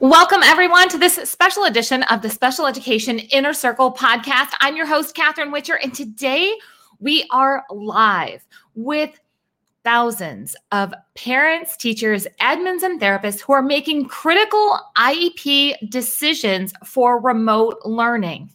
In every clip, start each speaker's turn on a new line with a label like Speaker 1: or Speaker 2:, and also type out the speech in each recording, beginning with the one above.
Speaker 1: Welcome, everyone, to this special edition of the Special Education Inner Circle podcast. I'm your host, Catherine Whitcher, and today we are live with thousands of parents, teachers, admins, and therapists who are making critical IEP decisions for remote learning.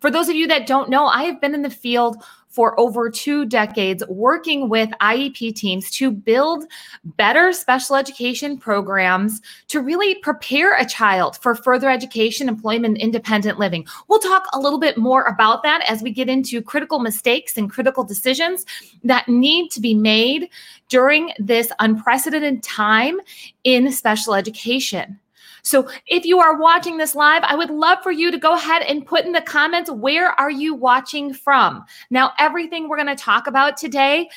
Speaker 1: For those of you that don't know, I have been in the field for over two decades working with IEP teams to build better special education programs to really prepare a child for further education, employment, independent living. We'll talk a little bit more about that as we get into critical mistakes and critical decisions that need to be made during this unprecedented time in special education. So if you are watching this live, I would love for you to go ahead and put in the comments where are you watching from? Now, everything we're going to talk about today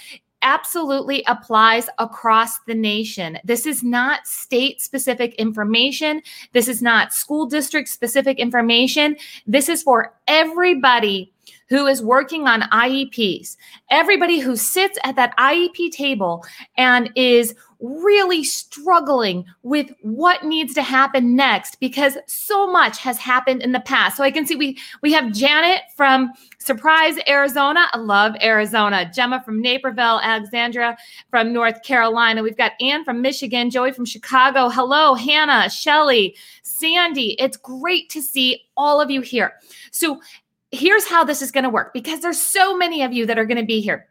Speaker 1: absolutely applies across the nation. This is not state specific information. This is not school district specific information. This is for everybody who is working on IEPs, everybody who sits at that IEP table and is really struggling with what needs to happen next because so much has happened in the past. So I can see we we have Janet from Surprise, Arizona. I love Arizona. Gemma from Naperville, Alexandra from North Carolina. We've got Ann from Michigan, Joey from Chicago. Hello, Hannah, Shelly, Sandy. It's great to see all of you here. So here's how this is going to work because there's so many of you that are going to be here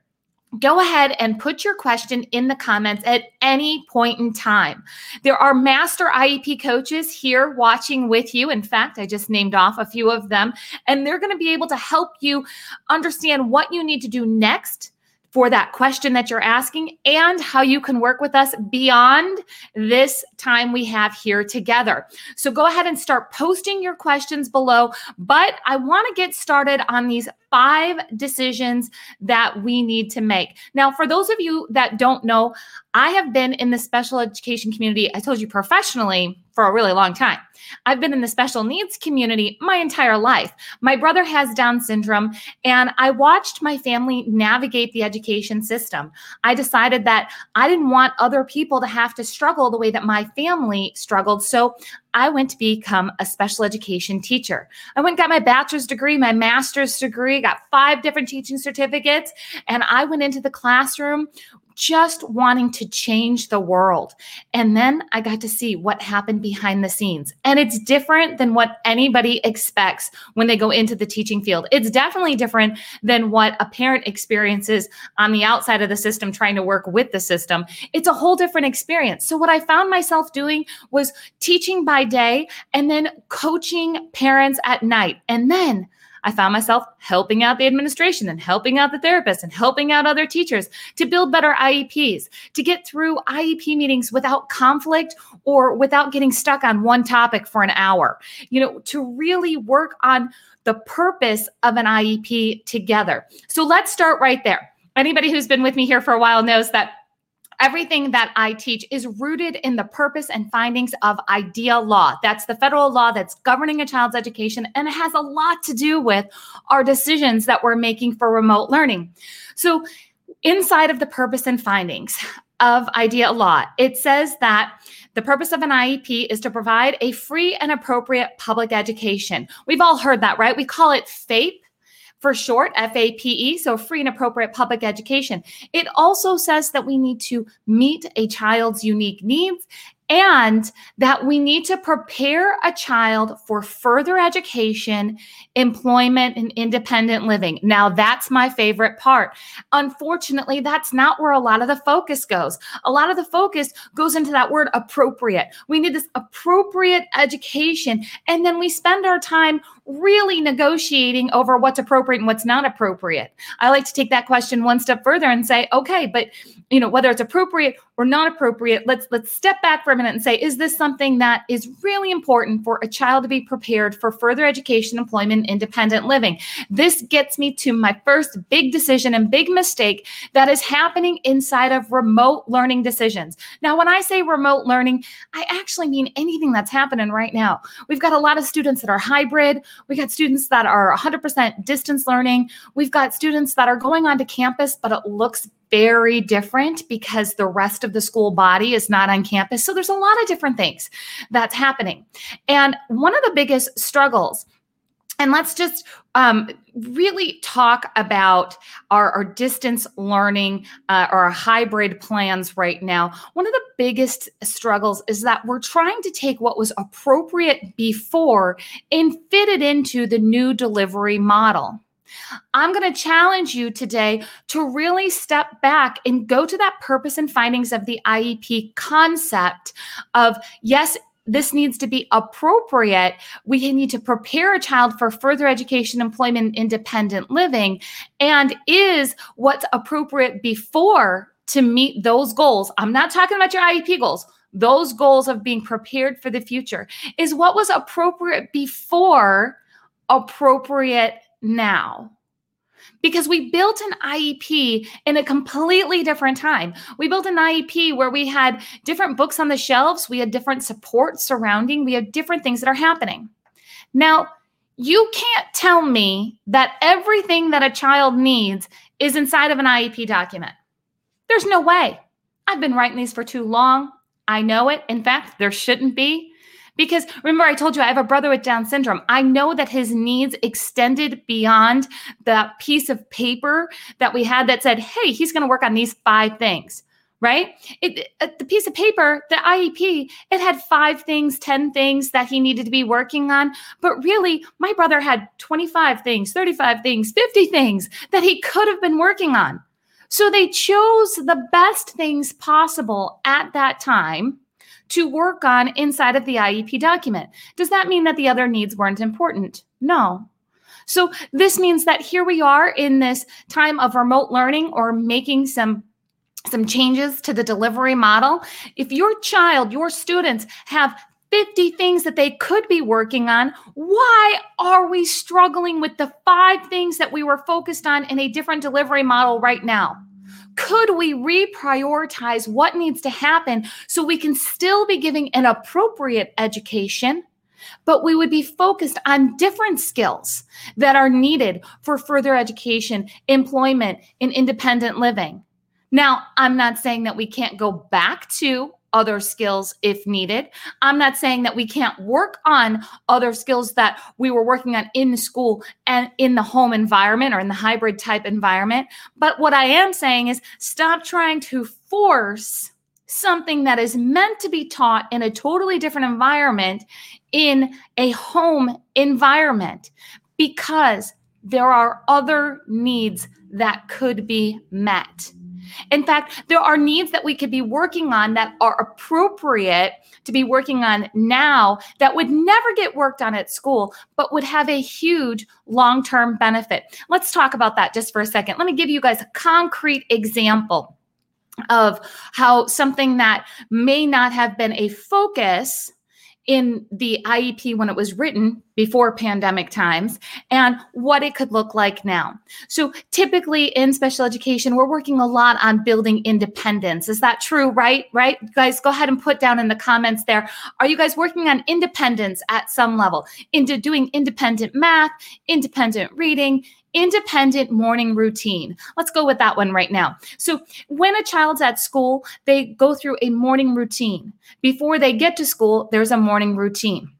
Speaker 1: go ahead and put your question in the comments at any point in time. There are master IEP coaches here watching with you. In fact, I just named off a few of them, and they're going to be able to help you understand what you need to do next for that question that you're asking and how you can work with us beyond this time we have here together. So go ahead and start posting your questions below. But I want to get started on these five decisions that we need to make. Now, for those of you that don't know, I have been in the special education community, I told you professionally, for a really long time. I've been in the special needs community my entire life. My brother has Down syndrome, and I watched my family navigate the education system. I decided that I didn't want other people to have to struggle the way that my family struggled. So I went to become a special education teacher. I went got my bachelor's degree, my master's degree, got five different teaching certificates, and I went into the classroom just wanting to change the world. And then I got to see what happened behind the scenes. And it's different than what anybody expects when they go into the teaching field. It's definitely different than what a parent experiences on the outside of the system trying to work with the system. It's a whole different experience. So, what I found myself doing was teaching by day and then coaching parents at night. And then I found myself helping out the administration and helping out the therapists and helping out other teachers to build better IEPs, to get through IEP meetings without conflict or without getting stuck on one topic for an hour. You know, to really work on the purpose of an IEP together. So let's start right there. Anybody who's been with me here for a while knows that Everything that I teach is rooted in the purpose and findings of IDEA law. That's the federal law that's governing a child's education, and it has a lot to do with our decisions that we're making for remote learning. So, inside of the purpose and findings of IDEA law, it says that the purpose of an IEP is to provide a free and appropriate public education. We've all heard that, right? We call it FAPE for short, FAPE, so free and appropriate public education. It also says that we need to meet a child's unique needs and that we need to prepare a child for further education, employment, and independent living. Now, that's my favorite part. Unfortunately, that's not where a lot of the focus goes. A lot of the focus goes into that word appropriate. We need this appropriate education, and then we spend our time really negotiating over what's appropriate and what's not appropriate. I like to take that question one step further and say, okay, but you know, whether it's appropriate or not appropriate, let's let's step back for a minute and say, is this something that is really important for a child to be prepared for further education, employment, independent living? This gets me to my first big decision and big mistake that is happening inside of remote learning decisions. Now, when I say remote learning, I actually mean anything that's happening right now. We've got a lot of students that are hybrid. We got students that are 100% distance learning. We've got students that are going onto campus, but it looks very different because the rest of the school body is not on campus. So there's a lot of different things that's happening. And one of the biggest struggles and let's just um, really talk about our, our distance learning uh, or our hybrid plans right now. One of the biggest struggles is that we're trying to take what was appropriate before and fit it into the new delivery model. I'm going to challenge you today to really step back and go to that purpose and findings of the IEP concept of yes, this needs to be appropriate. We need to prepare a child for further education, employment, independent living. And is what's appropriate before to meet those goals? I'm not talking about your IEP goals. Those goals of being prepared for the future is what was appropriate before appropriate now because we built an IEP in a completely different time. We built an IEP where we had different books on the shelves, we had different support surrounding, we had different things that are happening. Now, you can't tell me that everything that a child needs is inside of an IEP document. There's no way. I've been writing these for too long. I know it. In fact, there shouldn't be. Because remember, I told you I have a brother with Down syndrome. I know that his needs extended beyond the piece of paper that we had that said, hey, he's going to work on these five things right? It, uh, the piece of paper, the IEP, it had five things, 10 things that he needed to be working on. But really, my brother had 25 things, 35 things, 50 things that he could have been working on. So they chose the best things possible at that time to work on inside of the IEP document. Does that mean that the other needs weren't important? No. So this means that here we are in this time of remote learning or making some some changes to the delivery model. If your child, your students have 50 things that they could be working on. Why are we struggling with the five things that we were focused on in a different delivery model right now? Could we reprioritize what needs to happen so we can still be giving an appropriate education? But we would be focused on different skills that are needed for further education, employment, and independent living. Now, I'm not saying that we can't go back to other skills if needed. I'm not saying that we can't work on other skills that we were working on in school and in the home environment or in the hybrid type environment. But what I am saying is stop trying to force something that is meant to be taught in a totally different environment in a home environment because there are other needs that could be met. In fact, there are needs that we could be working on that are appropriate to be working on now that would never get worked on at school, but would have a huge long term benefit. Let's talk about that just for a second. Let me give you guys a concrete example of how something that may not have been a focus in the IEP when it was written before pandemic times and what it could look like now. So, typically in special education, we're working a lot on building independence. Is that true? Right? Right? guys, go ahead and put down in the comments there. Are you guys working on independence at some level? Into doing independent math, independent reading, independent morning routine. Let's go with that one right now. So, when a child's at school, they go through a morning routine. Before they get to school, there's a morning routine.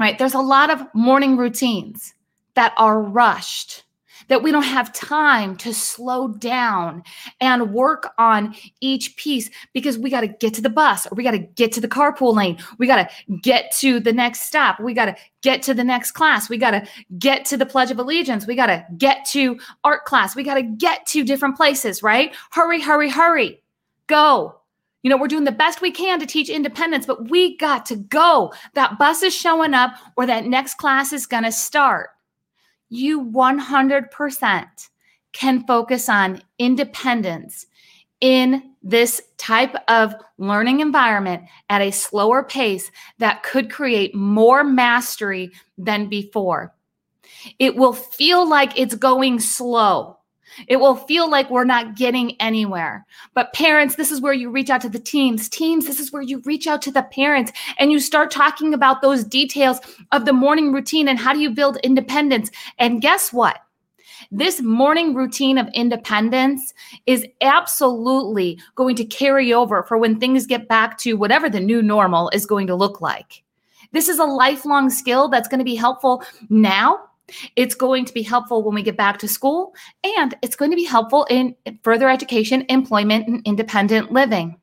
Speaker 1: Right? There's a lot of morning routines that are rushed that we don't have time to slow down and work on each piece because we got to get to the bus or we got to get to the carpool lane. We got to get to the next stop. We got to get to the next class. We got to get to the Pledge of Allegiance. We got to get to art class. We got to get to different places, right? Hurry, hurry, hurry. Go. You know, we're doing the best we can to teach independence, but we got to go. That bus is showing up or that next class is going to start you 100% can focus on independence in this type of learning environment at a slower pace that could create more mastery than before. It will feel like it's going slow it will feel like we're not getting anywhere. But parents, this is where you reach out to the teams. Teams, this is where you reach out to the parents and you start talking about those details of the morning routine and how do you build independence. And guess what? this morning routine of independence is absolutely going to carry over for when things get back to whatever the new normal is going to look like. This is a lifelong skill that's going to be helpful now. It's going to be helpful when we get back to school, and it's going to be helpful in further education, employment, and independent living.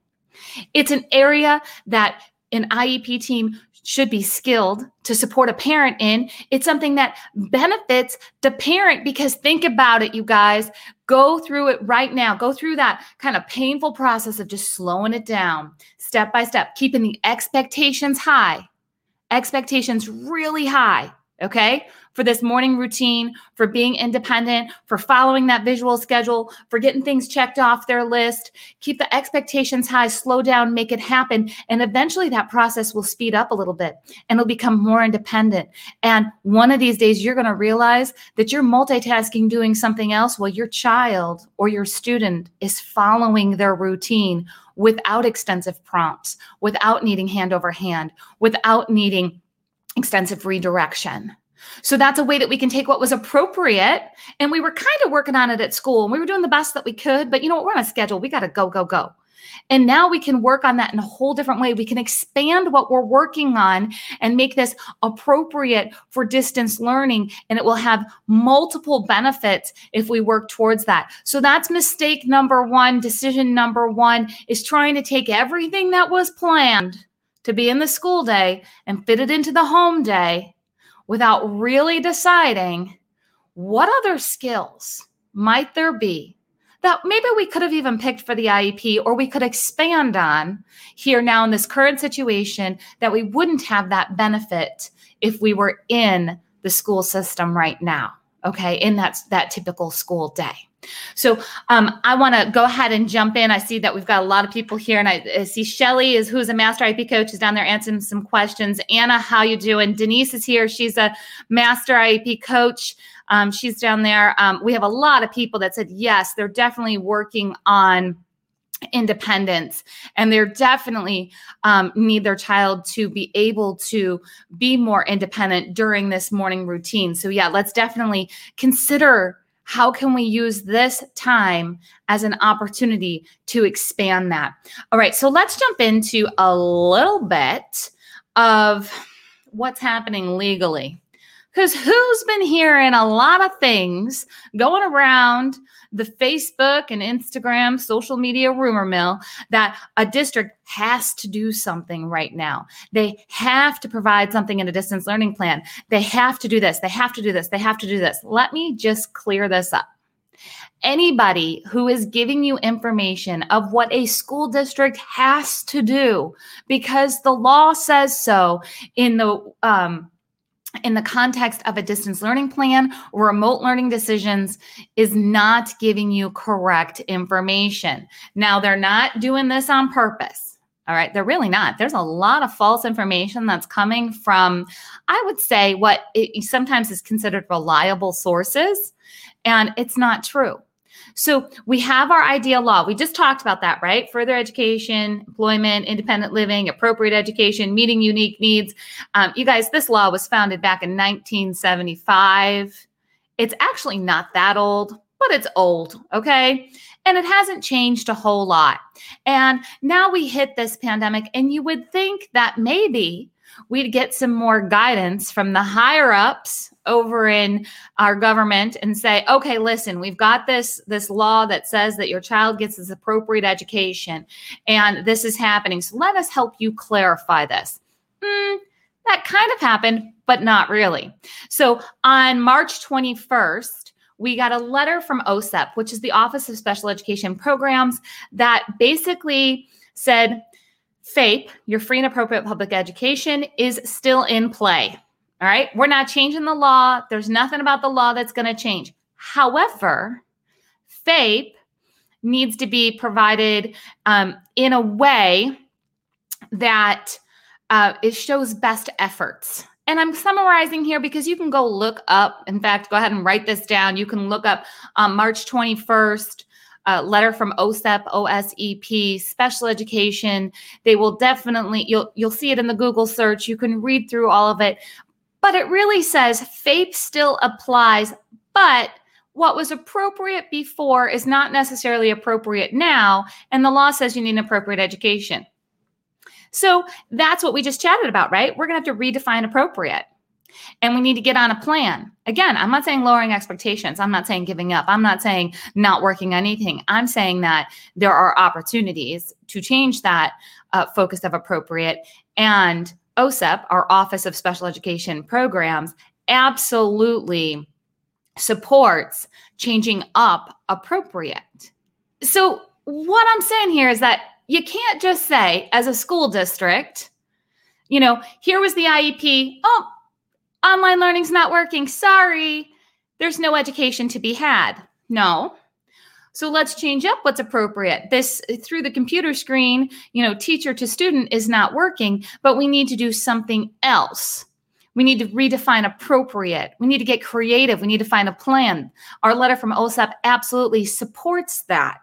Speaker 1: It's an area that an IEP team should be skilled to support a parent in. It's something that benefits the parent because think about it, you guys. Go through it right now. Go through that kind of painful process of just slowing it down step by step, keeping the expectations high. Expectations really high. Okay for this morning routine, for being independent, for following that visual schedule, for getting things checked off their list. Keep the expectations high, slow down, make it happen. And eventually that process will speed up a little bit and it'll become more independent. And one of these days, you're going to realize that you're multitasking doing something else while your child or your student is following their routine without extensive prompts, without needing hand over hand, without needing extensive redirection. So that's a way that we can take what was appropriate. And we were kind of working on it at school and we were doing the best that we could. But you know what? We're on a schedule. We got to go, go, go. And now we can work on that in a whole different way. We can expand what we're working on and make this appropriate for distance learning. And it will have multiple benefits if we work towards that. So that's mistake number one. Decision number one is trying to take everything that was planned to be in the school day and fit it into the home day without really deciding what other skills might there be that maybe we could have even picked for the IEP or we could expand on here now in this current situation that we wouldn't have that benefit if we were in the school system right now okay in that that typical school day so um, I want to go ahead and jump in. I see that we've got a lot of people here, and I, I see Shelly is who's a master IEP coach is down there answering some questions. Anna, how you doing? Denise is here. She's a master IEP coach. Um, she's down there. Um, we have a lot of people that said yes, they're definitely working on independence and they're definitely um, need their child to be able to be more independent during this morning routine so yeah let's definitely consider how can we use this time as an opportunity to expand that? All right, so let's jump into a little bit of what's happening legally. Because who's been hearing a lot of things going around the Facebook and Instagram social media rumor mill that a district has to do something right now. They have to provide something in a distance learning plan. They have to do this. They have to do this. They have to do this. Let me just clear this up. Anybody who is giving you information of what a school district has to do because the law says so in the um, in the context of a distance learning plan remote learning decisions is not giving you correct information. Now, they're not doing this on purpose. All right, they're really not. There's a lot of false information that's coming from, I would say, what sometimes is considered reliable sources, and it's not true. So we have our IDEA law. We just talked about that, right? Further education, employment, independent living, appropriate education, meeting unique needs. Um, you guys, this law was founded back in 1975. It's actually not that old, but it's old, okay? And it hasn't changed a whole lot. And now we hit this pandemic, and you would think that maybe we'd get some more guidance from the higher ups over in our government and say okay listen we've got this this law that says that your child gets this appropriate education and this is happening. So let us help you clarify this. Mm, that kind of happened but not really. So on march 21st we got a letter from OSEP, which is the Office of Special Education Programs, that basically said FAPE, your free and appropriate public education, is still in play. All right. We're not changing the law. There's nothing about the law that's going to change. However, FAPE needs to be provided um, in a way that uh, it shows best efforts. And I'm summarizing here because you can go look up. In fact, go ahead and write this down. You can look up um, March 21st, uh, letter from OSEP, OSEP, special education. They will definitely you'll you'll see it in the Google search. You can read through all of it, but it really says FAPE still applies, but what was appropriate before is not necessarily appropriate now. And the law says you need an appropriate education. So that's what we just chatted about, right? We're going to have to redefine appropriate. And we need to get on a plan. Again, I'm not saying lowering expectations. I'm not saying giving up. I'm not saying not working on anything. I'm saying that there are opportunities to change that uh, focus of appropriate. And OSEP, our Office of Special Education Programs, absolutely supports changing up appropriate. So, what I'm saying here is that you can't just say, as a school district, you know, here was the IEP. Oh, online learning's not working. Sorry, there's no education to be had. No. So let's change up what's appropriate. This through the computer screen, you know, teacher to student is not working, but we need to do something else. We need to redefine appropriate. We need to get creative. We need to find a plan. Our letter from OSEP absolutely supports that.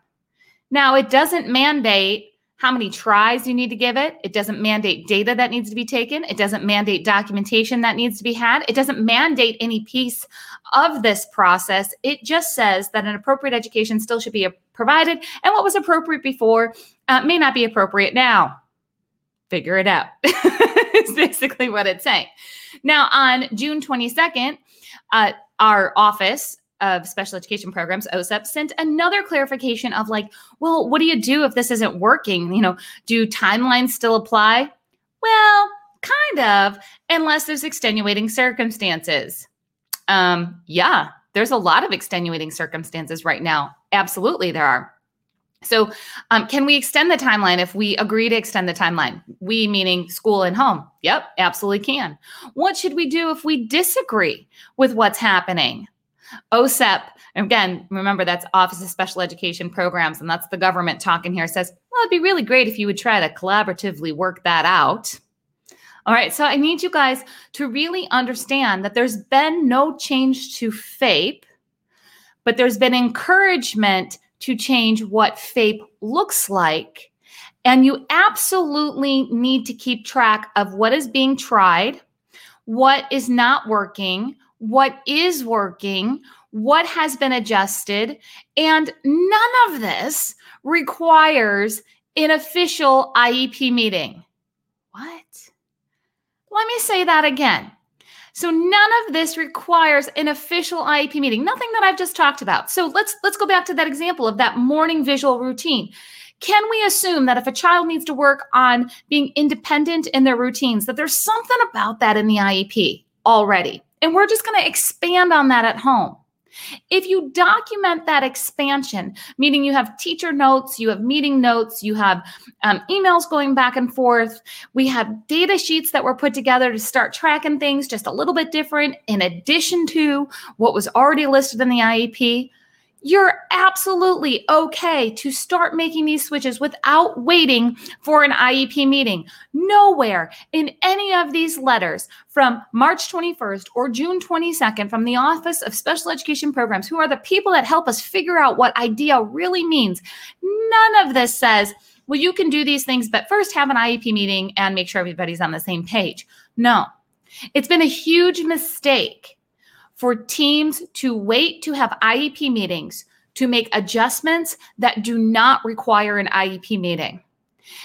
Speaker 1: Now, it doesn't mandate how many tries you need to give it. It doesn't mandate data that needs to be taken. It doesn't mandate documentation that needs to be had. It doesn't mandate any piece of this process. It just says that an appropriate education still should be provided, and what was appropriate before uh, may not be appropriate now. Figure it out. it's basically what it's saying. Now, on June 22nd, uh, our office of special education programs, OSEP, sent another clarification of like, well, what do you do if this isn't working? You know, do timelines still apply? Well, kind of, unless there's extenuating circumstances. Um, yeah, there's a lot of extenuating circumstances right now. Absolutely, there are. So, um, can we extend the timeline if we agree to extend the timeline? We meaning school and home. Yep, absolutely can. What should we do if we disagree with what's happening? OSEP, again, remember that's Office of Special Education Programs, and that's the government talking here, says, well, it'd be really great if you would try to collaboratively work that out. All right, so I need you guys to really understand that there's been no change to FAPE, but there's been encouragement to change what FAPE looks like. And you absolutely need to keep track of what is being tried, what is not working, what is working, what has been adjusted. And none of this requires an official IEP meeting. What? Let me say that again. So none of this requires an official IEP meeting. Nothing that I've just talked about. So let's let's go back to that example of that morning visual routine. Can we assume that if a child needs to work on being independent in their routines that there's something about that in the IEP already? And we're just going to expand on that at home. If you document that expansion, meaning you have teacher notes, you have meeting notes, you have um, emails going back and forth, we have data sheets that were put together to start tracking things just a little bit different in addition to what was already listed in the IEP you're absolutely okay to start making these switches without waiting for an IEP meeting. Nowhere in any of these letters from March 21st or June 22nd from the Office of Special Education Programs, who are the people that help us figure out what IDEA really means, none of this says, well, you can do these things, but first have an IEP meeting and make sure everybody's on the same page. No, it's been a huge mistake for teams to wait to have IEP meetings to make adjustments that do not require an IEP meeting.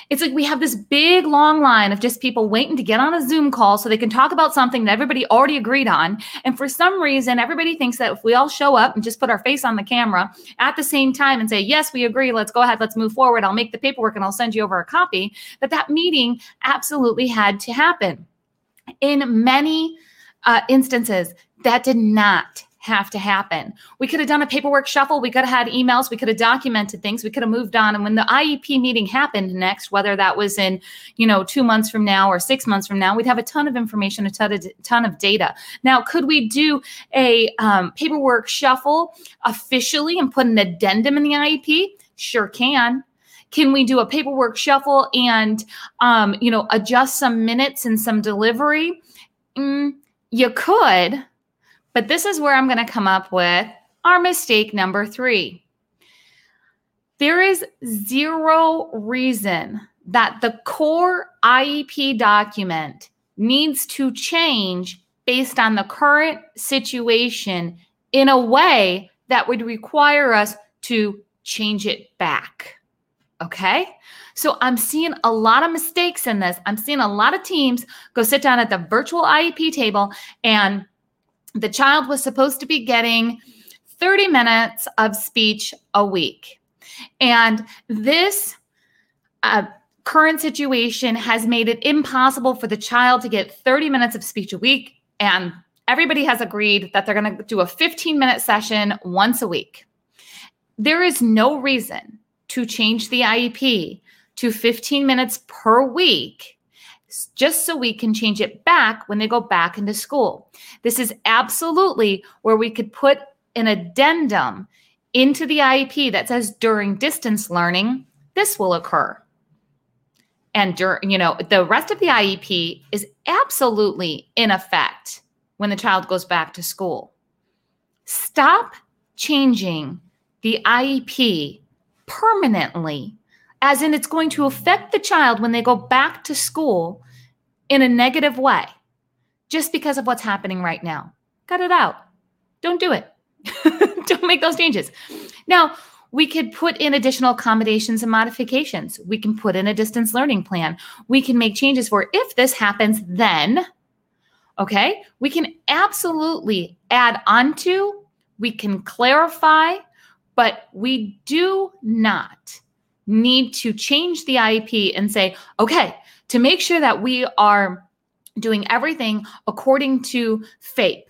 Speaker 1: It's like we have this big long line of just people waiting to get on a Zoom call so they can talk about something that everybody already agreed on. And for some reason, everybody thinks that if we all show up and just put our face on the camera at the same time and say, Yes, we agree, let's go ahead, let's move forward, I'll make the paperwork and I'll send you over a copy, that that meeting absolutely had to happen. In many uh, instances, that did not have to happen. We could have done a paperwork shuffle. We could have had emails. We could have documented things. We could have moved on. And when the IEP meeting happened next, whether that was in, you know, two months from now or six months from now, we'd have a ton of information, a ton of, ton of data. Now, could we do a um, paperwork shuffle officially and put an addendum in the IEP? Sure can. Can we do a paperwork shuffle and, um, you know, adjust some minutes and some delivery? Mm, you could but this is where I'm going to come up with our mistake number three. There is zero reason that the core IEP document needs to change based on the current situation in a way that would require us to change it back. Okay. So I'm seeing a lot of mistakes in this. I'm seeing a lot of teams go sit down at the virtual IEP table, and the child was supposed to be getting 30 minutes of speech a week. And this uh, current situation has made it impossible for the child to get 30 minutes of speech a week. And everybody has agreed that they're going to do a 15 minute session once a week. There is no reason to change the IEP to 15 minutes per week just so we can change it back when they go back into school. This is absolutely where we could put an addendum into the IEP that says during distance learning, this will occur. And during, you know, the rest of the IEP is absolutely in effect when the child goes back to school. Stop changing the IEP permanently, as in it's going to affect the child when they go back to school in a negative way, just because of what's happening right now. Cut it out. Don't do it. Don't make those changes. Now, we could put in additional accommodations and modifications. We can put in a distance learning plan. We can make changes for if this happens, then, okay, we can absolutely add onto, we can clarify, but we do not need to change the IEP and say, okay, to make sure that we are doing everything according to FAPE,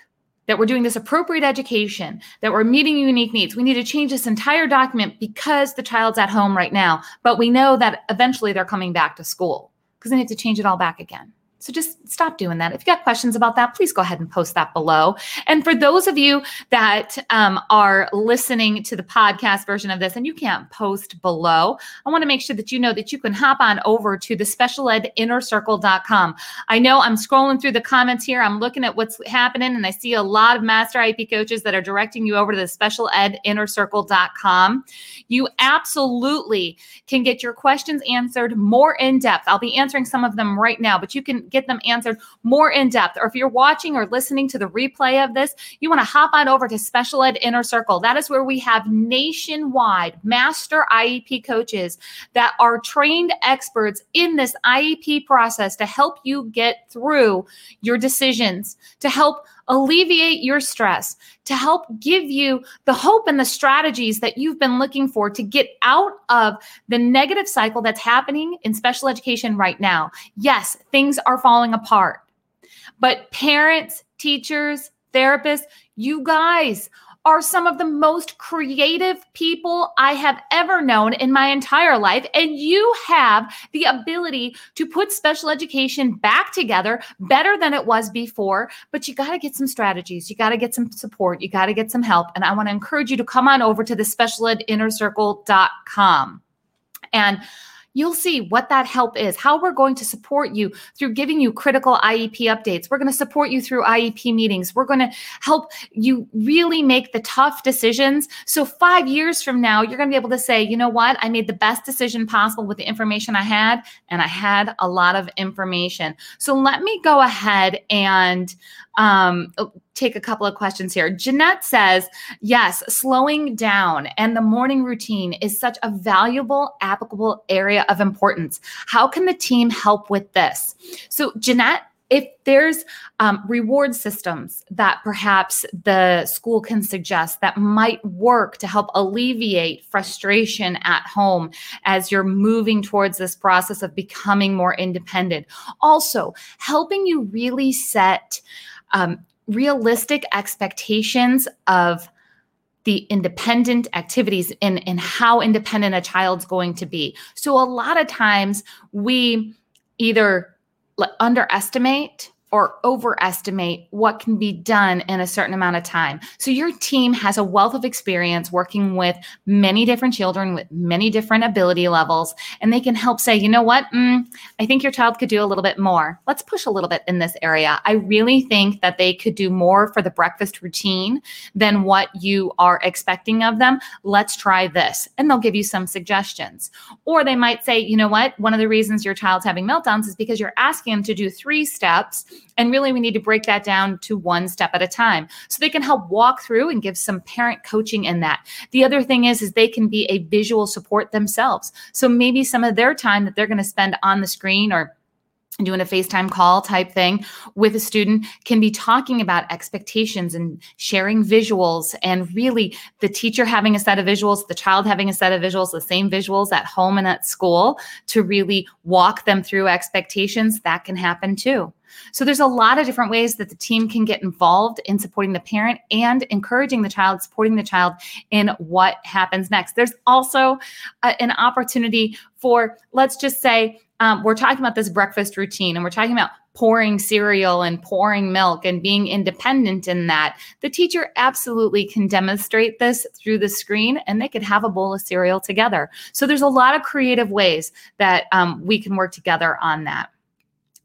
Speaker 1: that we're doing this appropriate education, that we're meeting unique needs. We need to change this entire document because the child's at home right now, but we know that eventually they're coming back to school because they need to change it all back again. So just stop doing that. If you got questions about that, please go ahead and post that below. And for those of you that um, are listening to the podcast version of this and you can't post below, I want to make sure that you know that you can hop on over to the specialedinnercircle.com. I know I'm scrolling through the comments here. I'm looking at what's happening and I see a lot of master IEP coaches that are directing you over to the specialedinnercircle.com. You absolutely can get your questions answered more in depth. I'll be answering some of them right now, but you can get them answered more in depth. Or if you're watching or listening to the replay of this, you want to hop on over to Special Ed Inner Circle. That is where we have nationwide master IEP coaches that are trained experts in this IEP process to help you get through your decisions, to help alleviate your stress, to help give you the hope and the strategies that you've been looking for to get out of the negative cycle that's happening in special education right now. Yes, things are falling apart, but parents, teachers, therapists, you guys are some of the most creative people I have ever known in my entire life. And you have the ability to put special education back together better than it was before. But you got to get some strategies, you got to get some support, you got to get some help. And I want to encourage you to come on over to the specialedinnercircle.com. And you'll see what that help is, how we're going to support you through giving you critical IEP updates. We're going to support you through IEP meetings. We're going to help you really make the tough decisions. So, five years from now, you're going to be able to say, you know what? I made the best decision possible with the information I had, and I had a lot of information. So, let me go ahead and um, take a couple of questions here. Jeanette says, yes, slowing down and the morning routine is such a valuable, applicable area of importance. How can the team help with this? So, Jeanette, if there's um, reward systems that perhaps the school can suggest that might work to help alleviate frustration at home as you're moving towards this process of becoming more independent. Also, helping you really set um, realistic expectations of the independent activities and, and how independent a child's going to be. So a lot of times we either underestimate or overestimate what can be done in a certain amount of time. So your team has a wealth of experience working with many different children with many different ability levels, and they can help say, you know what, mm, I think your child could do a little bit more. Let's push a little bit in this area. I really think that they could do more for the breakfast routine than what you are expecting of them. Let's try this. And they'll give you some suggestions. Or they might say, you know what, one of the reasons your child's having meltdowns is because you're asking them to do three steps And really, we need to break that down to one step at a time so they can help walk through and give some parent coaching in that. The other thing is, is they can be a visual support themselves. So maybe some of their time that they're going to spend on the screen or doing a FaceTime call type thing with a student can be talking about expectations and sharing visuals and really the teacher having a set of visuals, the child having a set of visuals, the same visuals at home and at school to really walk them through expectations. That can happen too. So there's a lot of different ways that the team can get involved in supporting the parent and encouraging the child, supporting the child in what happens next. There's also a, an opportunity for, let's just say, um, we're talking about this breakfast routine and we're talking about pouring cereal and pouring milk and being independent in that, the teacher absolutely can demonstrate this through the screen and they could have a bowl of cereal together. So there's a lot of creative ways that um, we can work together on that.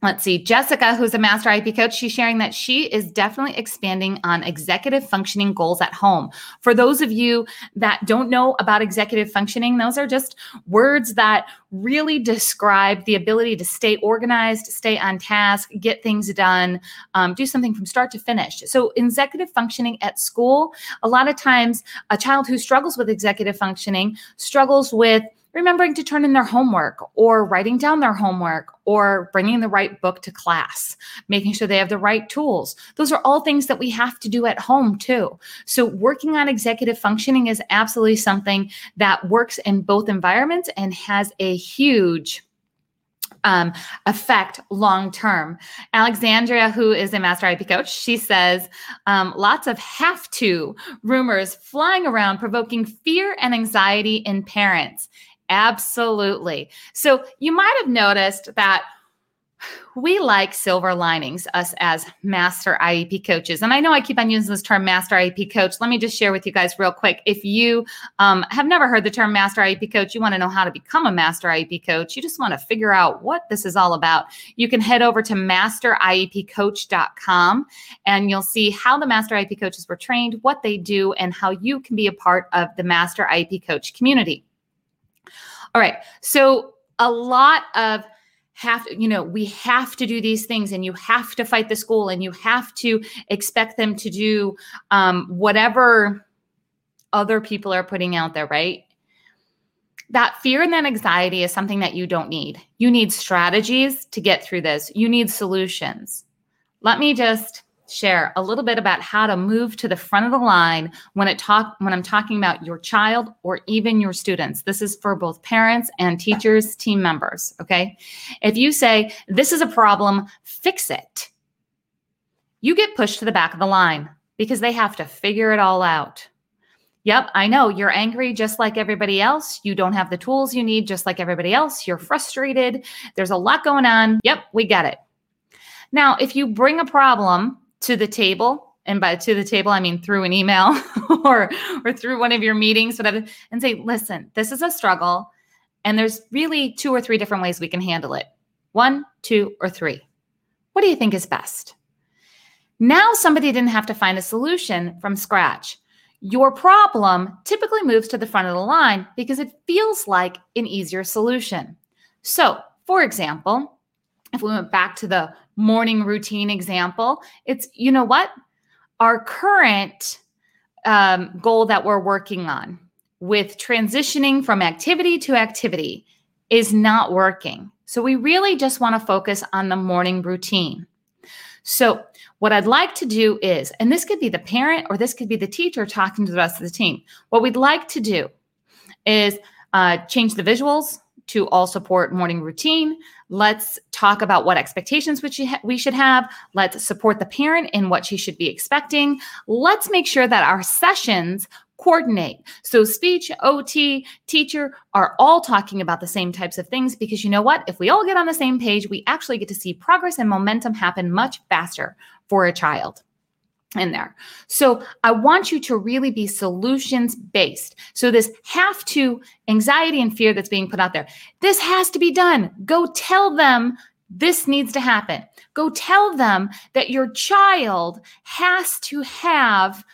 Speaker 1: Let's see, Jessica, who's a master IEP coach, she's sharing that she is definitely expanding on executive functioning goals at home. For those of you that don't know about executive functioning, those are just words that really describe the ability to stay organized, stay on task, get things done, um, do something from start to finish. So, executive functioning at school, a lot of times a child who struggles with executive functioning struggles with remembering to turn in their homework or writing down their homework or bringing the right book to class, making sure they have the right tools. Those are all things that we have to do at home too. So, working on executive functioning is absolutely something that works in both environments and has a huge um, effect long term. Alexandria, who is a master IEP coach, she says um, lots of have to rumors flying around, provoking fear and anxiety in parents. Absolutely. So you might have noticed that we like silver linings, us as master IEP coaches. And I know I keep on using this term master IEP coach. Let me just share with you guys real quick. If you um, have never heard the term master IEP coach, you want to know how to become a master IEP coach, you just want to figure out what this is all about, you can head over to masteriepcoach.com and you'll see how the master IEP coaches were trained, what they do, and how you can be a part of the master IEP coach community. All right. So a lot of have you know we have to do these things and you have to fight the school and you have to expect them to do um, whatever other people are putting out there right? That fear and that anxiety is something that you don't need. You need strategies to get through this. You need solutions. Let me just share a little bit about how to move to the front of the line when it talk when I'm talking about your child or even your students. This is for both parents and teachers, team members, okay? If you say this is a problem, fix it. You get pushed to the back of the line because they have to figure it all out. Yep, I know you're angry just like everybody else. You don't have the tools you need just like everybody else. You're frustrated. There's a lot going on. Yep, we get it. Now, if you bring a problem to the table. And by to the table i mean through an email or or through one of your meetings whatever and say listen this is a struggle and there's really two or three different ways we can handle it. One two or three. What do you think is best? Now somebody didn't have to find a solution from scratch. Your problem typically moves to the front of the line because it feels like an easier solution. So for example if we went back to the morning routine example, it's, you know what? Our current um, goal that we're working on with transitioning from activity to activity is not working. So we really just want to focus on the morning routine. So, what I'd like to do is, and this could be the parent or this could be the teacher talking to the rest of the team. What we'd like to do is uh, change the visuals, to all support morning routine. Let's talk about what expectations which we should have. Let's support the parent in what she should be expecting. Let's make sure that our sessions coordinate. So, speech, OT, teacher are all talking about the same types of things because you know what? If we all get on the same page, we actually get to see progress and momentum happen much faster for a child in there. So I want you to really be solutions based. So this have to anxiety and fear that's being put out there. This has to be done. Go tell them this needs to happen. Go tell them that your child has to have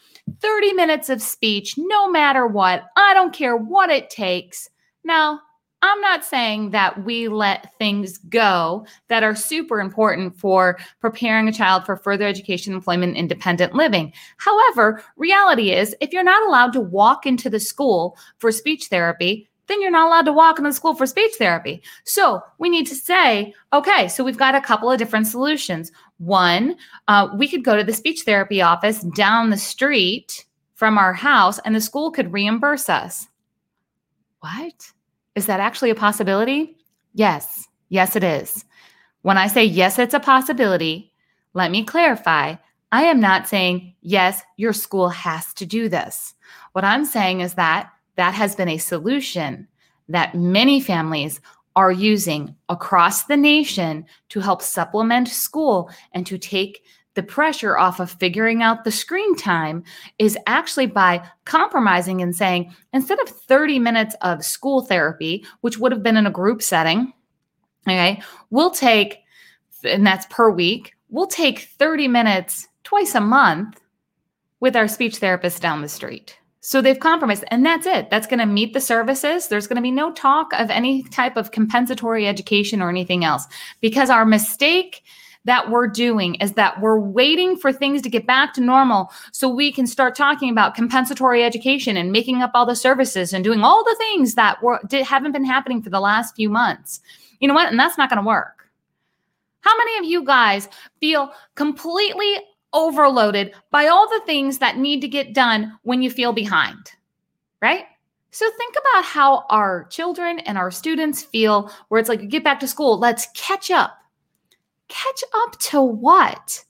Speaker 1: 30 minutes of speech no matter what. I don't care what it takes. Now, I'm not saying that we let things go that are super important for preparing a child for further education, employment, independent living. However, reality is if you're not allowed to walk into the school for speech therapy, then you're not allowed to walk into the school for speech therapy. So we need to say, okay, so we've got a couple of different solutions. One, uh, we could go to the speech therapy office down the street from our house and the school could reimburse us. What? Is that actually a possibility? Yes. Yes, it is. When I say yes, it's a possibility, let me clarify. I am not saying, yes, your school has to do this. What I'm saying is that that has been a solution that many families are using across the nation to help supplement school and to take the pressure off of figuring out the screen time is actually by compromising and saying instead of 30 minutes of school therapy, which would have been in a group setting, okay, we'll take, and that's per week, we'll take 30 minutes twice a month with our speech therapist down the street. So they've compromised, and that's it. That's going to meet the services. There's going to be no talk of any type of compensatory education or anything else because our mistake that we're doing is that we're waiting for things to get back to normal so we can start talking about compensatory education and making up all the services and doing all the things that were, did, haven't been happening for the last few months. You know what? And that's not going to work. How many of you guys feel completely overloaded by all the things that need to get done when you feel behind? Right? So think about how our children and our students feel where it's like get back to school, let's catch up. Catch up to what?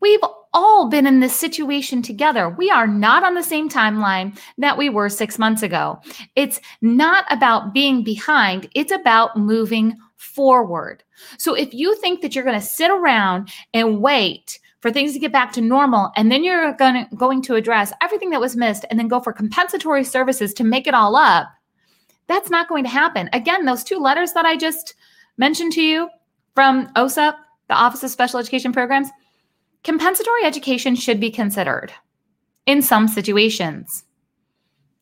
Speaker 1: We've all been in this situation together. We are not on the same timeline that we were six months ago. It's not about being behind, it's about moving forward. So if you think that you're going to sit around and wait for things to get back to normal and then you're going to, going to address everything that was missed and then go for compensatory services to make it all up, that's not going to happen. Again, those two letters that I just mentioned to you from OSEP the Office of Special Education Programs, compensatory education should be considered in some situations.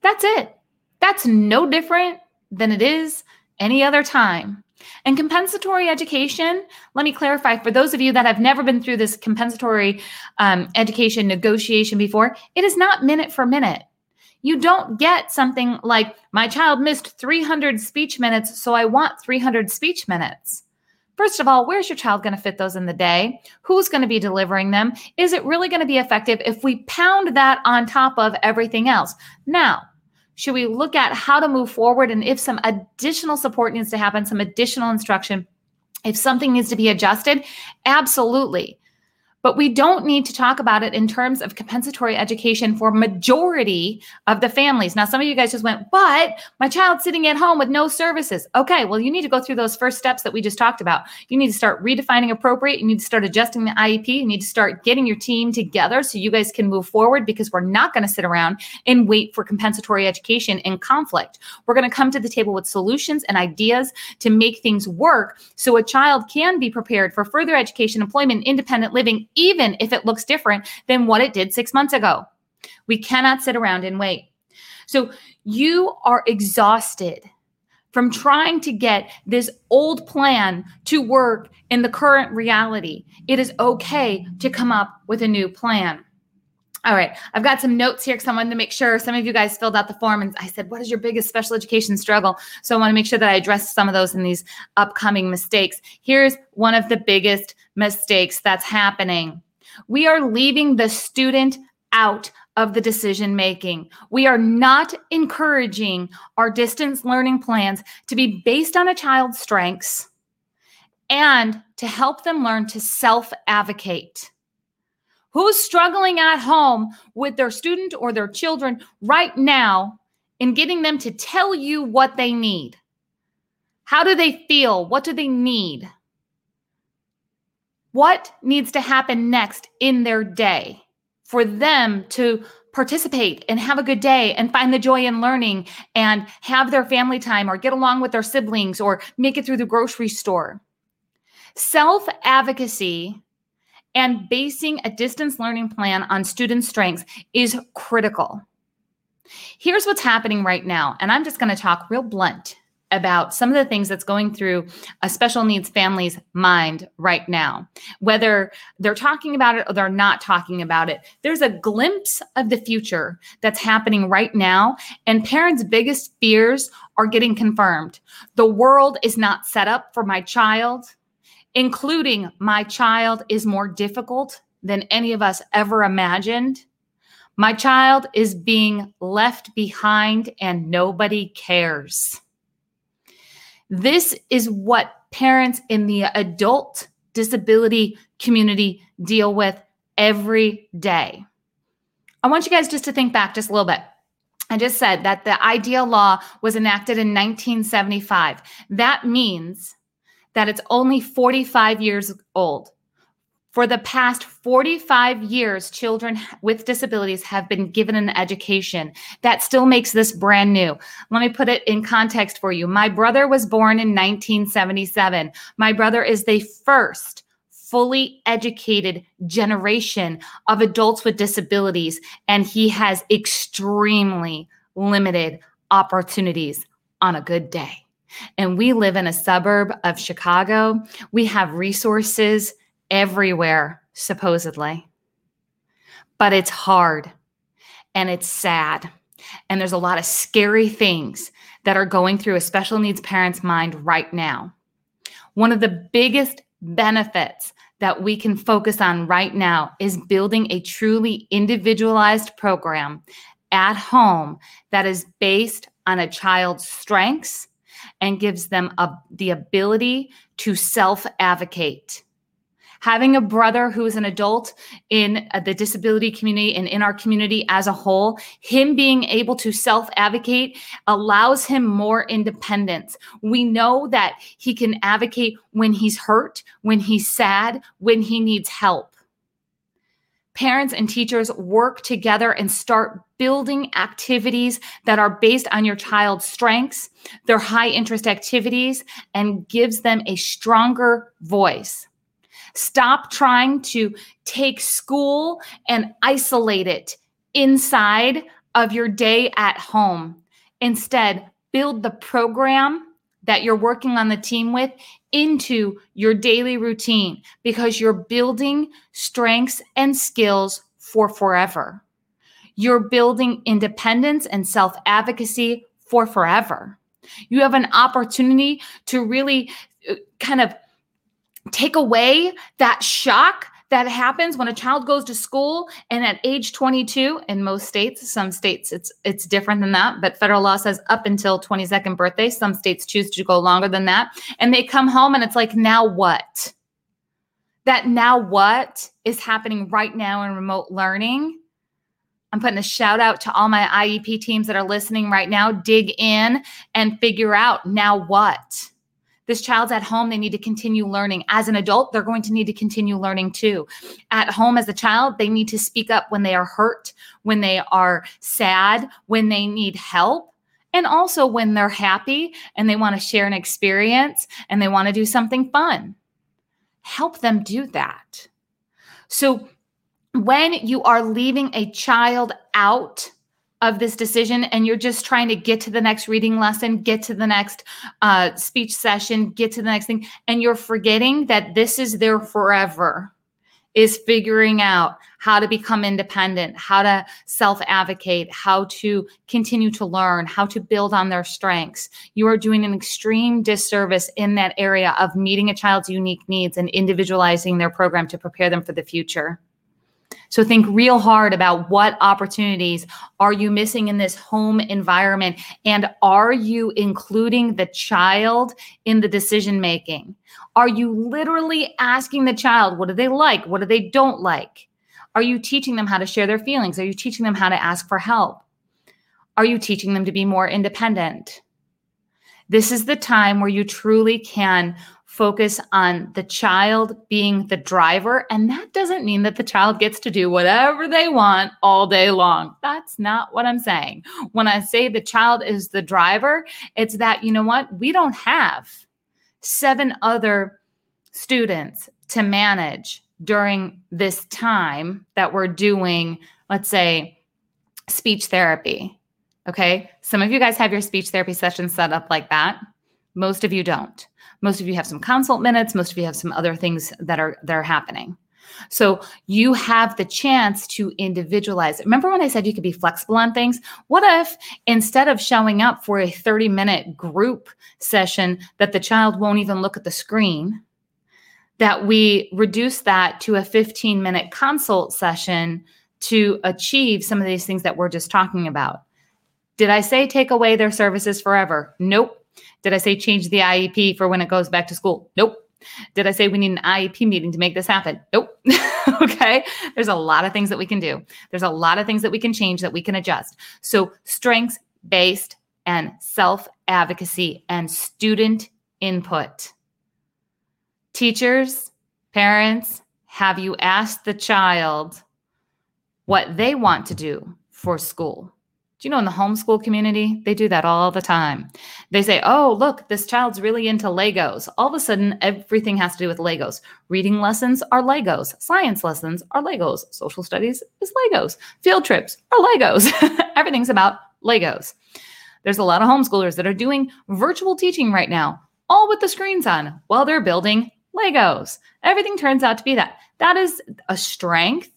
Speaker 1: That's it. That's no different than it is any other time. And compensatory education, let me clarify for those of you that have never been through this compensatory um, education negotiation before, it is not minute for minute. You don't get something like, my child missed 300 speech minutes, so I want 300 speech minutes. First of all, where's your child going to fit those in the day? Who's going to be delivering them? Is it really going to be effective if we pound that on top of everything else? Now, should we look at how to move forward and if some additional support needs to happen, some additional instruction, if something needs to be adjusted? Absolutely but we don't need to talk about it in terms of compensatory education for majority of the families. Now, some of you guys just went, but my child's sitting at home with no services. Okay, well, you need to go through those first steps that we just talked about. You need to start redefining appropriate. You need to start adjusting the IEP. You need to start getting your team together so you guys can move forward because we're not going to sit around and wait for compensatory education in conflict. We're going to come to the table with solutions and ideas to make things work so a child can be prepared for further education, employment, independent living even if it looks different than what it did six months ago. We cannot sit around and wait. So you are exhausted from trying to get this old plan to work in the current reality. It is okay to come up with a new plan. All right, I've got some notes here because I wanted to make sure some of you guys filled out the form and I said, What is your biggest special education struggle? So I want to make sure that I address some of those in these upcoming mistakes. Here's one of the biggest mistakes that's happening we are leaving the student out of the decision making. We are not encouraging our distance learning plans to be based on a child's strengths and to help them learn to self advocate. Who's struggling at home with their student or their children right now in getting them to tell you what they need? How do they feel? What do they need? What needs to happen next in their day for them to participate and have a good day and find the joy in learning and have their family time or get along with their siblings or make it through the grocery store? Self advocacy and basing a distance learning plan on student strengths is critical. Here's what's happening right now, and I'm just going to talk real blunt about some of the things that's going through a special needs family's mind right now. Whether they're talking about it or they're not talking about it, there's a glimpse of the future that's happening right now. And parents' biggest fears are getting confirmed. The world is not set up for my child, including my child is more difficult than any of us ever imagined. My child is being left behind and nobody cares. This is what parents in the adult disability community deal with every day. I want you guys just to think back just a little bit. I just said that the IDEA law was enacted in 1975. That means that it's only 45 years old. For the past 45 years, children with disabilities have been given an education that still makes this brand new. Let me put it in context for you. My brother was born in 1977. My brother is the first fully educated generation of adults with disabilities, and he has extremely limited opportunities on a good day. And we live in a suburb of Chicago. We have resources everywhere, supposedly. But it's hard and it's sad. And there's a lot of scary things that are going through a special needs parent's mind right now. One of the biggest benefits that we can focus on right now is building a truly individualized program at home that is based on a child's strengths and gives them a, the ability to self advocate having a brother who is an adult in uh, the disability community and in our community as a whole, him being able to self advocate allows him more independence. We know that he can advocate when he's hurt, when he's sad, when he needs help parents and teachers work together and start building activities that are based on your child's strengths, their high interest activities, and gives them a stronger voice. Stop trying to take school and isolate it inside of your day at home. Instead, build the program that you're working on the team with into your daily routine because you're building strengths and skills for forever. You're building independence and self advocacy for forever. You have an opportunity to really uh, kind of take away that shock that happens when a child goes to school and at age 22 in most states some states it's it's different than that but federal law says up until 22nd birthday some states choose to go longer than that and they come home and it's like now what? That now what is happening right now in remote learning. I'm putting a shout out to all my IEP teams that are listening right now. Dig in and figure out now what this child's at home, they need to continue learning. As an adult, they're going to need to continue learning too. At home, as a child, they need to speak up when they are hurt, when they are sad, when they need help, and also when they're happy and they want to share an experience and they want to do something fun. Help them do that. So, when you are leaving a child out of this decision and you're just trying to get to the next reading lesson, get to the next uh, speech session, get to the next thing, and you're forgetting that this is there forever, is figuring out how to become independent, how to self advocate, how to continue to learn, how to build on their strengths. You are doing an extreme disservice in that area of meeting a child's unique needs and individualizing their program to prepare them for the future. So think real hard about what opportunities are you missing in this home environment and are you including the child in the decision making? Are you literally asking the child what do they like? What do they don't like? Are you teaching them how to share their feelings? Are you teaching them how to ask for help? Are you teaching them to be more independent? This is the time where you truly can focus on the child being the driver. And that doesn't mean that the child gets to do whatever they want all day long. That's not what I'm saying. When I say the child is the driver, it's that, you know what? We don't have seven other students to manage during this time that we're doing, let's say, speech therapy. Okay. Some of you guys have your speech therapy sessions set up like that. Most of you don't. Most of you have some consult minutes. Most of you have some other things that are that are happening. So you have the chance to individualize. Remember when I said you could be flexible on things? What if instead of showing up for a 30 minute group session that the child won't even look at the screen, that we reduce that to a 15 minute consult session to achieve some of these things that we're just talking about? Did I say take away their services forever? Nope. Did I say change the IEP for when it goes back to school? Nope. Did I say we need an IEP meeting to make this happen? Nope. okay. There's a lot of things that we can do. There's a lot of things that we can change that we can adjust. So, strengths based and self advocacy and student input. Teachers, parents, have you asked the child what they want to do for school? Do you know in the homeschool community, they do that all the time? They say, oh, look, this child's really into Legos. All of a sudden, everything has to do with Legos. Reading lessons are Legos. Science lessons are Legos. Social studies is Legos. Field trips are Legos. Everything's about Legos. There's a lot of homeschoolers that are doing virtual teaching right now, all with the screens on while they're building Legos. Everything turns out to be that. That is a strength.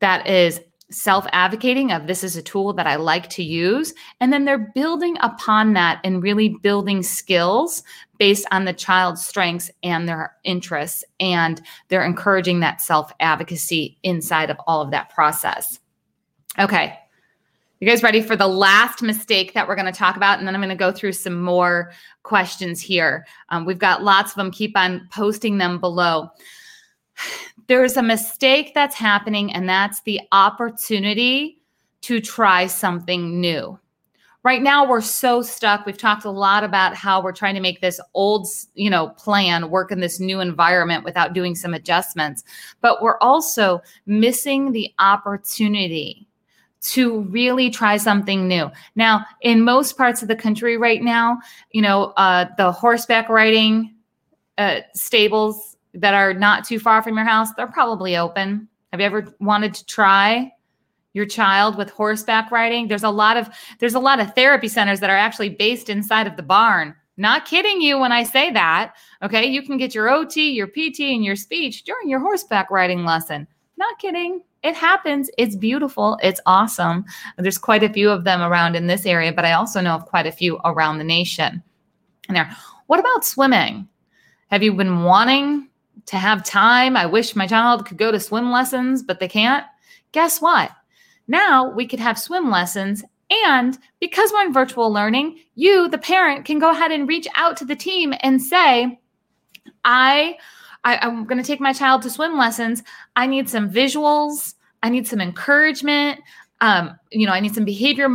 Speaker 1: That is self advocating of this is a tool that I like to use. And then they're building upon that and really building skills based on the child's strengths and their interests. And they're encouraging that self advocacy inside of all of that process. Okay. You guys ready for the last mistake that we're going to talk about? And then I'm going to go through some more questions here. Um, we've got lots of them. Keep on posting them below there's a mistake that's happening, and that's the opportunity to try something new. Right now, we're so stuck. We've talked a lot about how we're trying to make this old, you know, plan work in this new environment without doing some adjustments. But we're also missing the opportunity to really try something new. Now, in most parts of the country right now, you know, uh, the horseback riding uh, stables that are not too far from your house, they're probably open. Have you ever wanted to try your child with horseback riding? There's a lot of there's a lot of therapy centers that are actually based inside of the barn. Not kidding you when I say that. Okay, you can get your OT, your PT, and your speech during your horseback riding lesson. Not kidding. It happens. It's beautiful. It's awesome. There's quite a few of them around in this area, but I also know of quite a few around the nation. And there. What about swimming? Have you been wanting to have time. I wish my child could go to swim lessons, but they can't. Guess what? Now we could have swim lessons. And because we're in virtual learning, you, the parent, can go ahead and reach out to the team and say, I, I am going to take my child to swim lessons. I need some visuals. I need some encouragement. Um, you know, I need some behavior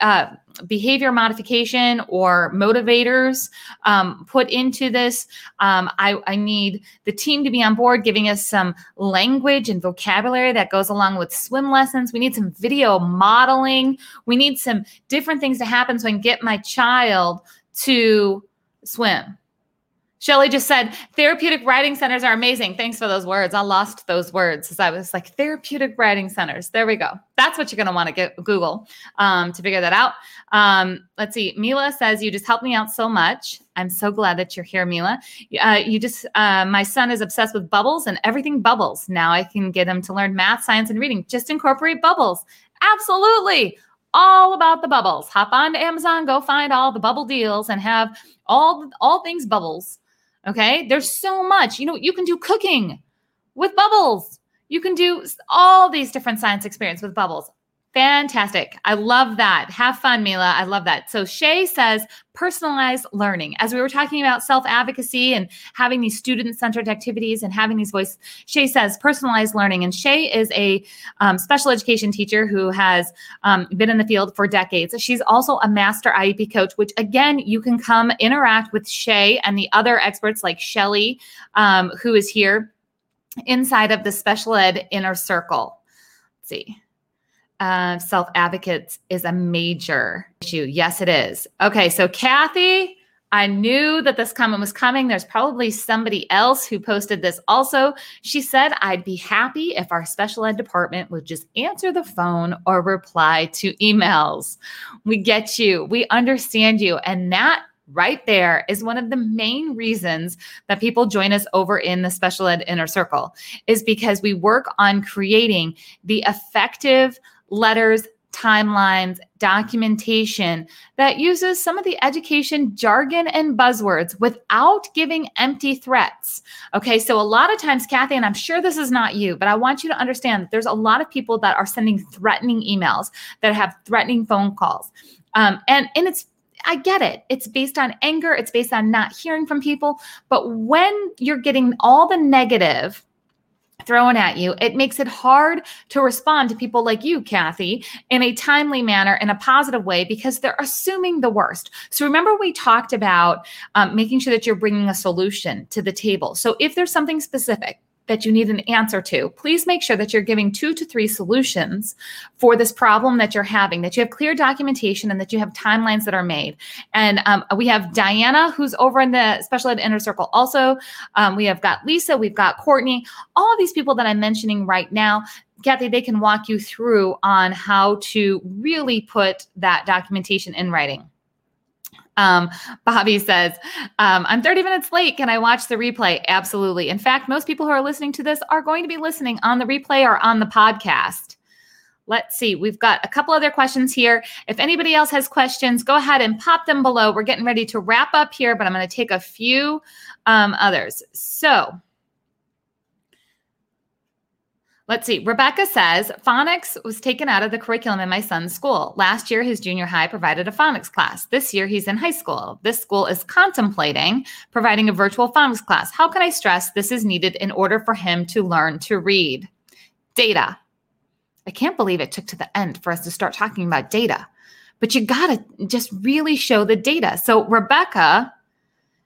Speaker 1: uh, behavior modification or motivators um, put into this. Um, I, I, need the team to be on board, giving us some language and vocabulary that goes along with swim lessons. We need some video modeling. We need some different things to happen so I can get my child to swim. Shelly just said therapeutic riding centers are amazing. Thanks for those words. I lost those words as I was like therapeutic riding centers. There we go. That's what you're going to want to get Google um, to figure that out. Um, let's see. Mila says you just helped me out so much. I'm so glad that you're here, Mila. Uh, you just uh, my son is obsessed with bubbles and everything bubbles. Now I can get him to learn math, science, and reading. Just incorporate bubbles. Absolutely all about the bubbles. Hop on to Amazon, go find all the bubble deals and have all all things bubbles Okay. There's so much. You know, you can do cooking with bubbles. You can do all these different science experience with bubbles. Fantastic. I love that. Have fun, Mila. I love that. So Shay says personalized learning. As we were talking about self-advocacy and having these student-centered activities and having these voices, Shay says personalized learning. And Shay is a um, special education teacher who has um, been in the field for decades. She's also a master IEP coach, which again, you can come interact with Shay and the other experts like Shelly, um, who is here inside of the special ed inner circle. Let's see uh, self advocates is a major issue. Yes, it is. Okay, so Kathy, I knew that this comment was coming. There's probably somebody else who posted this also. She said, I'd be happy if our special ed department would just answer the phone or reply to emails. We get you, we understand you. And that right there is one of the main reasons that people join us over in the special ed inner circle is because we work on creating the effective letters timelines, documentation that uses some of the education jargon and buzzwords without giving empty threats. Okay, so a lot of times, Kathy, and I'm sure this is not you, but I want you to understand that there's a lot of people that are sending threatening emails, that have threatening phone calls. Um, and, and it's I get it. It's based on anger, it's based on not hearing from people. But when you're getting all the negative thrown at you, it makes it hard to respond to people like you, Kathy, in a timely manner, in a positive way, because they're assuming the worst. So remember, we talked about um, making sure that you're bringing a solution to the table. So if there's something specific, that you need an answer to, please make sure that you're giving two to three solutions for this problem that you're having, that you have clear documentation and that you have timelines that are made. And um, we have Diana, who's over in the special ed inner circle. Also, um, we have got Lisa, we've got Courtney, all of these people that I'm mentioning right now. Kathy, they can walk you through on how to really put that documentation in writing. Um, Bobby says, um, I'm 30 minutes late. Can I watch the replay? Absolutely. In fact, most people who are listening to this are going to be listening on the replay or on the podcast. Let's see. We've got a couple other questions here. If anybody else has questions, go ahead and pop them below. We're getting ready to wrap up here, but I'm going to take a few um, others. So, Let's see. Rebecca says phonics was taken out of the curriculum in my son's school. Last year, his junior high provided a phonics class. This year, he's in high school. This school is contemplating providing a virtual phonics class. How can I stress this is needed in order for him to learn to read? Data. I can't believe it took to the end for us to start talking about data, but you got to just really show the data. So, Rebecca,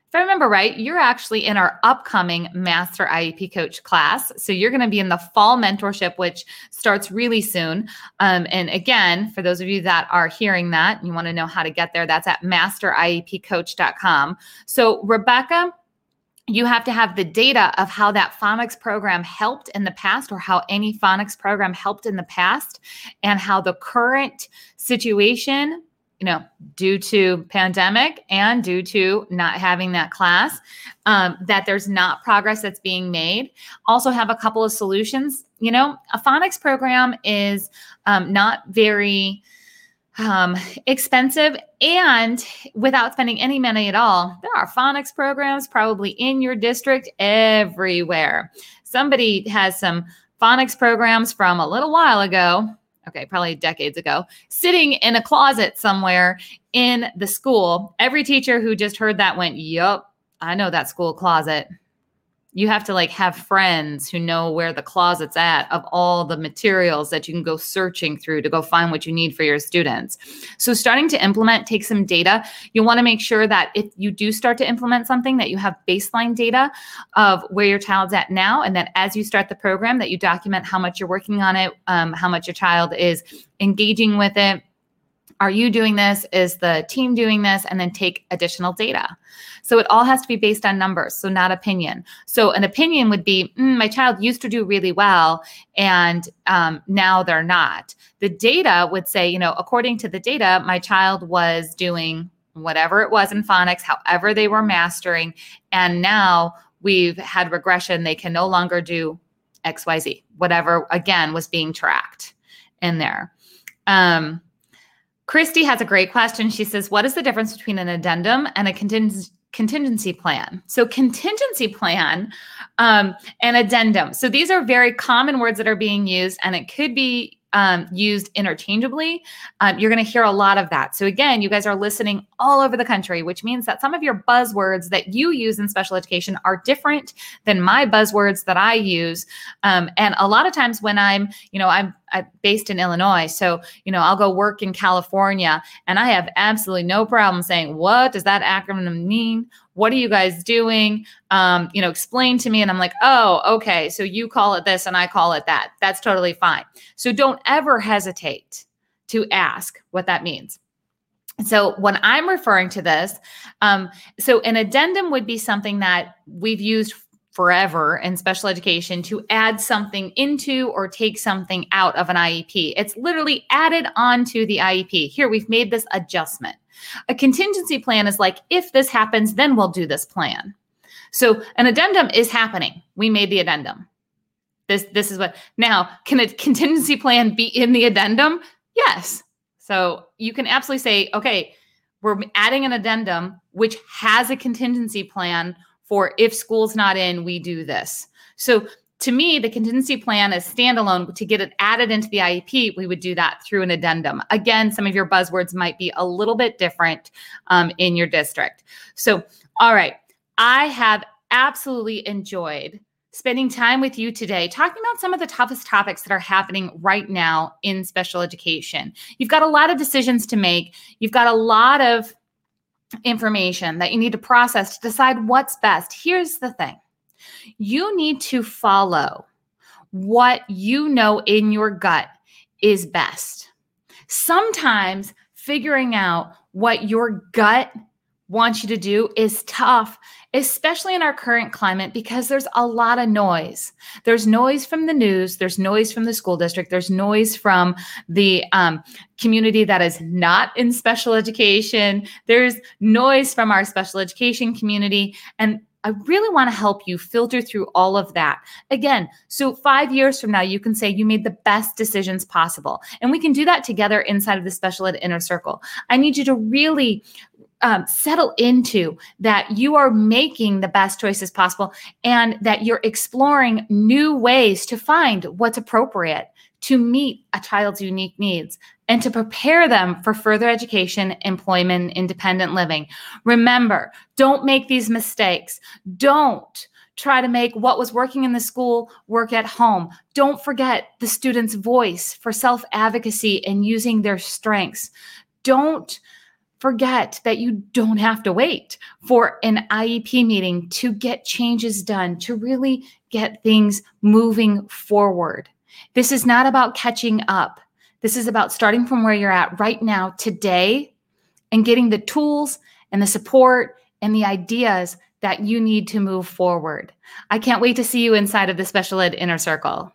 Speaker 1: if I remember right, you're actually in our upcoming Master IEP Coach class. So you're going to be in the fall mentorship, which starts really soon. Um, and again, for those of you that are hearing that, you want to know how to get there, that's at masteriepcoach.com. So, Rebecca, you have to have the data of how that phonics program helped in the past or how any phonics program helped in the past and how the current situation you know, due to pandemic and due to not having that class, um, that there's not progress that's being made. Also, have a couple of solutions. You know, a phonics program is um, not very um, expensive and without spending any money at all. There are phonics programs probably in your district everywhere. Somebody has some phonics programs from a little while ago okay, probably decades ago, sitting in a closet somewhere in the school. Every teacher who just heard that went, Yup, I know that school closet you have to like have friends who know where the closet's at of all the materials that you can go searching through to go find what you need for your students. So starting to implement take some data. You want to make sure that if you do start to implement something that you have baseline data of where your child's at now and that as you start the program that you document how much you're working on it, um, how much your child is engaging with it are you doing this? Is the team doing this? And then take additional data. So it all has to be based on numbers, so not opinion. So an opinion would be mm, my child used to do really well, and um, now they're not. The data would say, you know, according to the data, my child was doing whatever it was in phonics, however they were mastering, and now we've had regression. They can no longer do XYZ, whatever again was being tracked in there. Um, Christy has a great question. She says, What is the difference between an addendum and a contingency? contingency plan. So, contingency plan um, and addendum. So, these are very common words that are being used, and it could be um, used interchangeably, um, you're going to hear a lot of that. So, again, you guys are listening all over the country, which means that some of your buzzwords that you use in special education are different than my buzzwords that I use. Um, and a lot of times when I'm, you know, I'm, I'm based in Illinois, so, you know, I'll go work in California and I have absolutely no problem saying, what does that acronym mean? What are you guys doing um, you know explain to me and i'm like oh okay so you call it this and i call it that that's totally fine so don't ever hesitate to ask what that means so when i'm referring to this um, so an addendum would be something that we've used forever in special education to add something into or take something out of an IEP. It's literally added onto the IEP. Here, we've made this adjustment. A contingency plan is like, if this happens, then we'll do this plan. So an addendum is happening. We made the addendum. This this is what now can a contingency plan be in the addendum? Yes. So you can absolutely say, okay, we're adding an addendum which has a contingency plan for if school's not in, we do this. So to me, the contingency plan is standalone. To get it added into the IEP, we would do that through an addendum. Again, some of your buzzwords might be a little bit different um, in your district. So, all right, I have absolutely enjoyed spending time with you today talking about some of the toughest topics that are happening right now in special education. You've got a lot of decisions to make, you've got a lot of information that you need to process to decide what's best. Here's the thing you need to follow what you know in your gut is best. Sometimes figuring out what your gut wants you to do is tough especially in our current climate, because there's a lot of noise. There's noise from the news, there's noise from the school district, there's noise from the um, community that is not in special education, there's noise from our special education community. And I really want to help you filter through all of that. Again, so five years from now, you can say you made the best decisions possible. And we can do that together inside of the special ed inner circle. I need you to really um, settle into that you are making the best choices possible and that you're exploring new ways to find what's appropriate to meet a child's unique needs and to prepare them for further education, employment, independent living. Remember, don't make these mistakes. Don't try to make what was working in the school work at home. Don't forget the student's voice for self advocacy and using their strengths. Don't forget that you don't have to wait for an IEP meeting to get changes done, to really get things moving forward. This is not about catching up. This is about starting from where you're at right now, today, and getting the tools and the support and the ideas that you need to move forward. I can't wait to see you inside of the Special Ed Inner Circle.